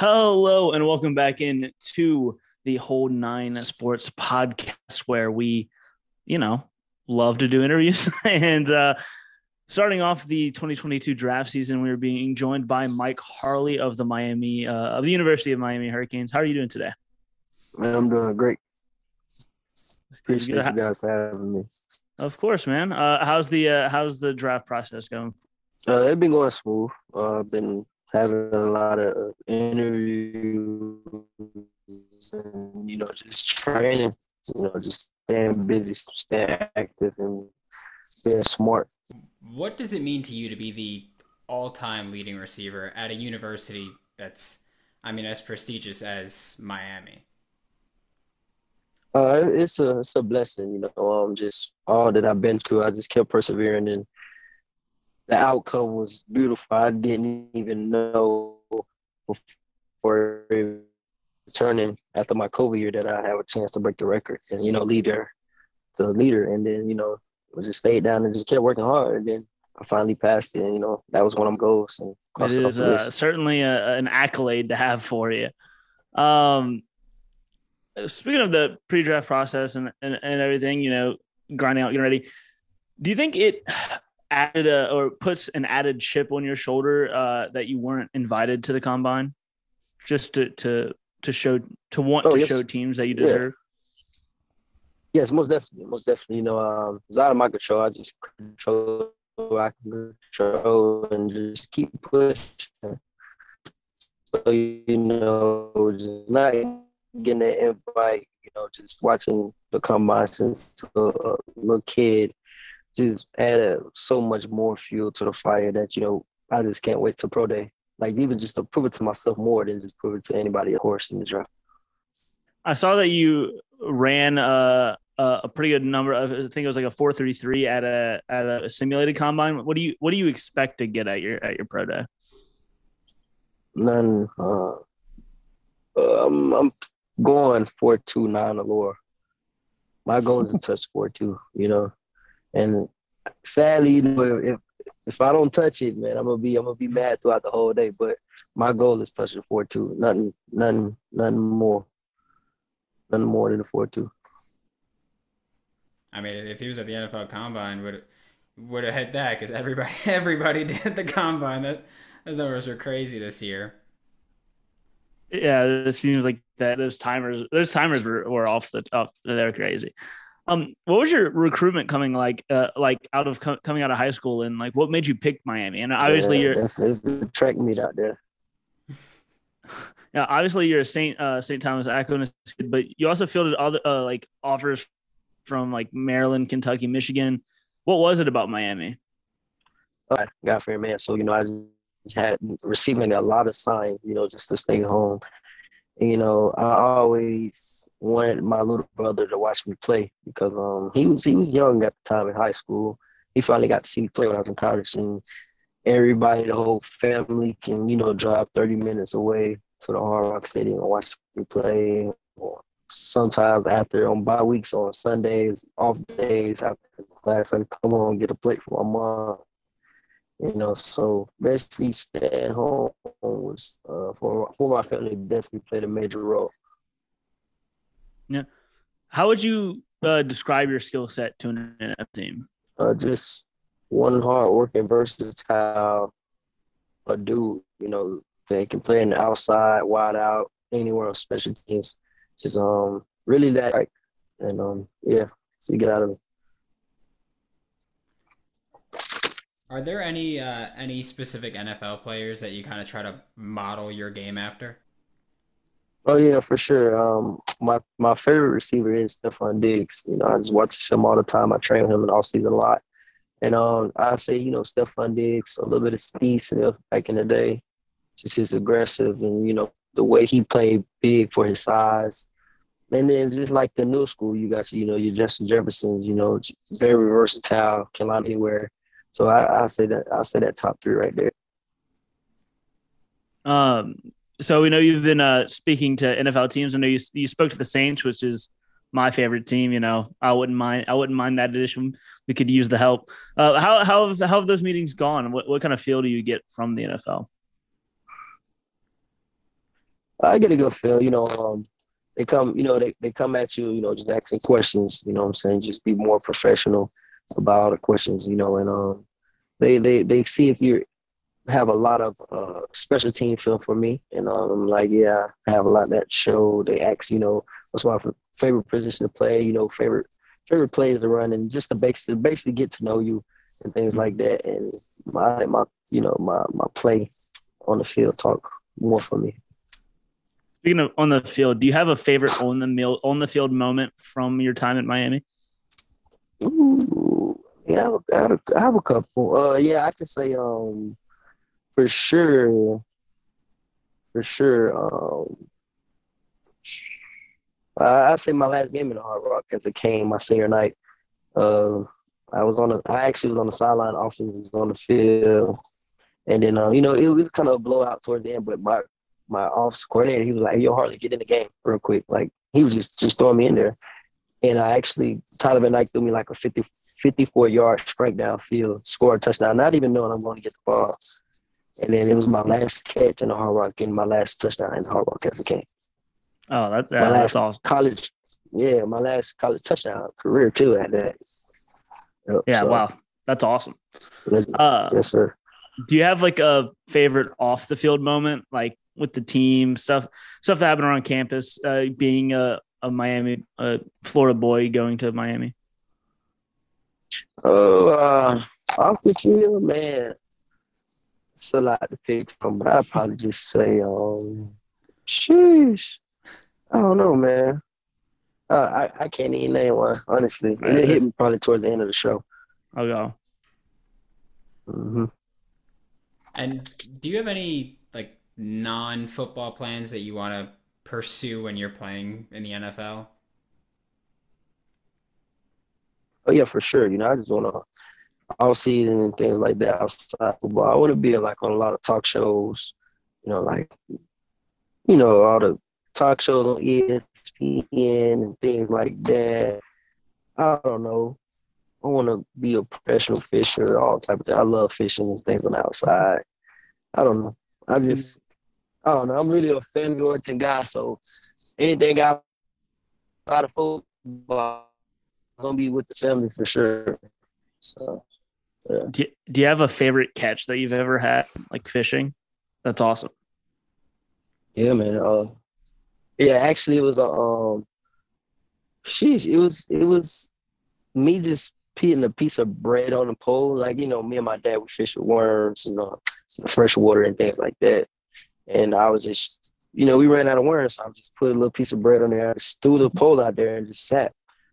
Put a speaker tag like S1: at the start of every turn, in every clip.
S1: Hello and welcome back in to the whole Nine Sports podcast, where we, you know, love to do interviews. and uh, starting off the 2022 draft season, we are being joined by Mike Harley of the Miami uh, of the University of Miami Hurricanes. How are you doing today?
S2: I'm doing great. Appreciate you guys having me.
S1: Of course, man. Uh, how's the uh, how's the draft process going?
S2: Uh, it's been going smooth. Uh, I've been having a lot of interviews and you know just training. You know, just staying busy, staying active, and being smart.
S3: What does it mean to you to be the all-time leading receiver at a university that's, I mean, as prestigious as Miami?
S2: Uh, it's a it's a blessing, you know. Um, just all that I've been through, I just kept persevering, and the outcome was beautiful. I didn't even know before returning after my COVID year that I have a chance to break the record and you know leader, the leader, and then you know I just stayed down and just kept working hard, and then I finally passed it. And, you know that was one of my goals. And
S1: it is uh, certainly a, an accolade to have for you. Um, speaking of the pre-draft process and, and, and everything, you know, grinding out, getting ready. Do you think it added a, or puts an added chip on your shoulder uh, that you weren't invited to the combine, just to to to show to want oh, to yes. show teams that you deserve?
S2: Yeah. Yes, most definitely, most definitely. You know, um, it's out of my control. I just control I can control and just keep pushing. So you know, just not getting that invite, you know, just watching the combine since a little kid just added so much more fuel to the fire that, you know, I just can't wait to pro day. Like even just to prove it to myself more than just prove it to anybody, of course, in the draft.
S1: I saw that you ran a, a pretty good number of, I think it was like a four three three at a at a simulated combine. What do you what do you expect to get at your at your pro day?
S2: None. Uh, um, I'm going four two nine or allure. My goal is to touch four two, you know. And sadly, you know, if if I don't touch it, man, I'm gonna be I'm gonna be mad throughout the whole day. But my goal is touching four two. Nothing, nothing, nothing more. Nothing more than the four two.
S3: I mean, if he was at the NFL Combine, would would have hit that because everybody everybody did the Combine. That those numbers were crazy this year.
S1: Yeah, it seems like that. Those timers, those timers were, were off the top. They're crazy. Um, what was your recruitment coming like? Uh, like out of co- coming out of high school, and like what made you pick Miami? And obviously, yeah, you're
S2: it's, it's the track meet out there.
S1: Yeah, obviously you're a Saint uh, Saint Thomas Aquinas kid, but you also fielded other uh, like offers from like Maryland, Kentucky, Michigan. What was it about Miami?
S2: I got for man. So you know, I had receiving a lot of signs, you know, just to stay home. You know, I always wanted my little brother to watch me play because um he was he was young at the time in high school. He finally got to see me play when I was in college, and everybody, the whole family, can you know drive thirty minutes away to the Hard Rock Stadium and watch me play. Or sometimes after on bye weeks on Sundays, off days after class, I come on get a plate for my mom you know, so basically staying home was uh, for for my family definitely played a major role.
S1: Yeah, how would you uh, describe your skill set to an NFL team?
S2: Uh, just one hard working, versatile, a dude. You know, they can play in the outside, wide out, anywhere on special teams. Just um, really that, like, and um, yeah, so you get out of it.
S3: Are there any uh, any specific NFL players that you kind of try to model your game after?
S2: Oh yeah, for sure. Um, my my favorite receiver is Stefon Diggs. You know, I just watch him all the time. I train with him in all season a lot. And um, I say, you know, Stefon Diggs, a little bit of Steve Smith back in the day, just his aggressive and you know the way he played big for his size. And then just like the new school, you got you know your Justin Jefferson, you know, very versatile, can line anywhere. So I, I say that I say that top three right there.
S1: Um. So we know you've been uh, speaking to NFL teams. I know you you spoke to the Saints, which is my favorite team. You know, I wouldn't mind. I wouldn't mind that addition. We could use the help. Uh, how how have, how have those meetings gone? What what kind of feel do you get from the NFL?
S2: I get a good feel. You know, um, they come, you know, they, they come at you, you know, just asking questions. You know, what I'm saying, just be more professional about all the questions. You know, and um, they they they see if you have a lot of uh, special team film for me, and um, I'm like, yeah, I have a lot that show. They ask, you know, what's my favorite position to play, you know, favorite favorite plays to run, and just to basically basically get to know you and things like that. And my my you know my my play on the field talk more for me.
S1: Speaking of on the field, do you have a favorite on the meal on the field moment from your time at Miami?
S2: Ooh, yeah, I have, a, I have a couple. Uh, yeah, I can say um for sure, for sure. Um, I, I say my last game in the Hard Rock as it came my senior night. Uh, I was on the, I actually was on the sideline. Offense was on the field, and then uh, you know it was kind of a blowout towards the end. But my my office coordinator, he was like, "Yo, Harley, get in the game real quick." Like he was just just throwing me in there, and I actually Tyler Van Dyke threw me like a 50, 54 yard strike down field, score a touchdown, not even knowing I'm going to get the ball. And then it was my last catch in the Hard Rock and my last touchdown in the Hard Rock as a king.
S1: Oh, that, yeah, that's awesome.
S2: College, yeah, my last college touchdown career too at that.
S1: Yep, yeah, so, wow, that's awesome.
S2: Uh, yes, sir.
S1: Do you have like a favorite off the field moment, like with the team stuff, stuff that happened around campus, uh, being a, a Miami, a Florida boy going to Miami?
S2: Oh, uh, off the field, man it's a lot to pick from, but I'd probably just say, um, sheesh. I don't know, man. Uh, I, I can't even name one, honestly. And it hit me probably towards the end of the show.
S1: I'll go.
S2: Mm-hmm.
S3: And do you have any like non-football plans that you want to pursue when you're playing in the NFL?
S2: Oh yeah, for sure. You know, I just want to all season and things like that outside football. I want to be like on a lot of talk shows, you know, like you know all the talk shows on ESPN and things like that. I don't know. I want to be a professional fisher, all type of. Things. I love fishing and things on the outside. I don't know. I just, I don't know. I'm really a family oriented guy, so anything I out of football, I'm gonna be with the family for sure. So
S1: yeah. Do, you, do you have a favorite catch that you've ever had, like fishing? That's awesome.
S2: Yeah, man. Uh, yeah, actually, it was a um, sheesh, it was it was me just putting a piece of bread on the pole. Like you know, me and my dad would fish with worms and uh, fresh water and things like that. And I was just, you know, we ran out of worms, so I just put a little piece of bread on there. Threw the pole out there and just sat.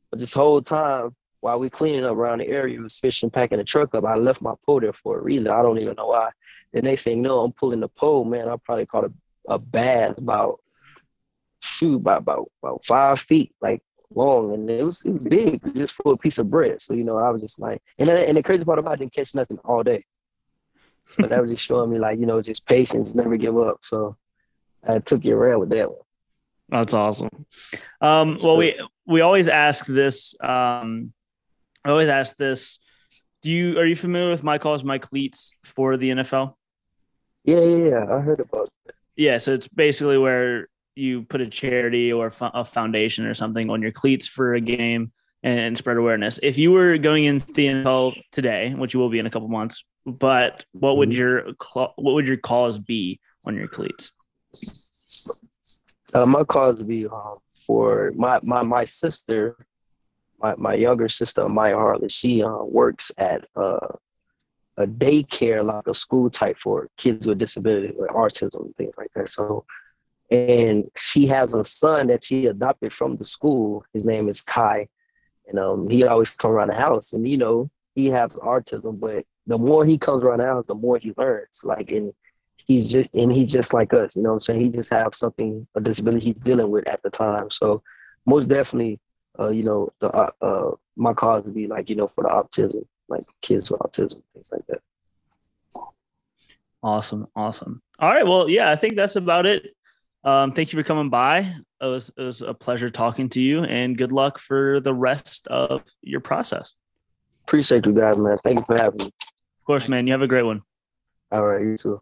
S2: But this whole time, while we cleaning up around the area, was fishing, packing the truck up. I left my pole there for a reason. I don't even know why. The next thing know, I'm pulling the pole, man. I probably caught a, a bass about shoot about, about about five feet, like long, and it was it was big, just for a piece of bread. So you know, I was just like, and and the crazy part about it, I didn't catch nothing all day. So that was just showing me like you know just patience, never give up. So I took it around with that one.
S1: That's awesome. Um, well, we we always ask this um, I always ask this. Do you are you familiar with My Cause My Cleats for the NFL?
S2: Yeah, yeah, yeah. I heard about it.
S1: Yeah, so it's basically where you put a charity or a foundation or something on your cleats for a game and spread awareness. If you were going into the NFL today, which you will be in a couple months, but what would mm-hmm. your what would your cause be on your cleats?
S2: Uh, my cause would be um, for my my my sister my, my younger sister Maya Harley, she uh, works at uh, a daycare, like a school type for kids with disability, with autism and things like that. So, and she has a son that she adopted from the school. His name is Kai, and um, he always come around the house, and you know he has autism, but the more he comes around the house, the more he learns. Like, and he's just and he's just like us, you know what I'm saying? He just have something a disability he's dealing with at the time. So, most definitely uh, you know, the uh, uh, my cause would be like, you know, for the autism, like kids with autism, things like that.
S1: Awesome, awesome. All right, well, yeah, I think that's about it. Um, thank you for coming by. It was it was a pleasure talking to you, and good luck for the rest of your process.
S2: Appreciate you guys, man. Thank you for having me.
S1: Of course, man. You have a great one.
S2: All right, you too.